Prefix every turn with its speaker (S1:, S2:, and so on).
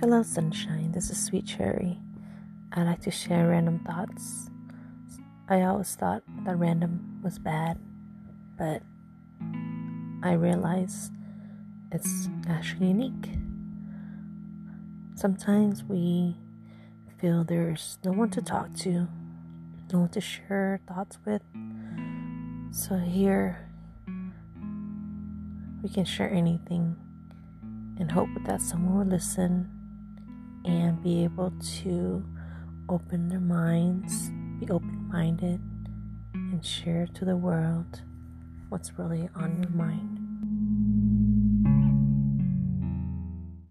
S1: Hello, sunshine. This is Sweet Cherry. I like to share random thoughts. I always thought that random was bad, but I realize it's actually unique. Sometimes we feel there's no one to talk to, no one to share thoughts with. So here we can share anything and hope that someone will listen be able to open their minds, be open minded, and share to the world what's really on your mind.